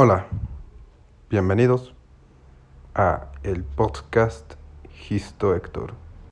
Hola, bienvenidos a el podcast Histo Héctor.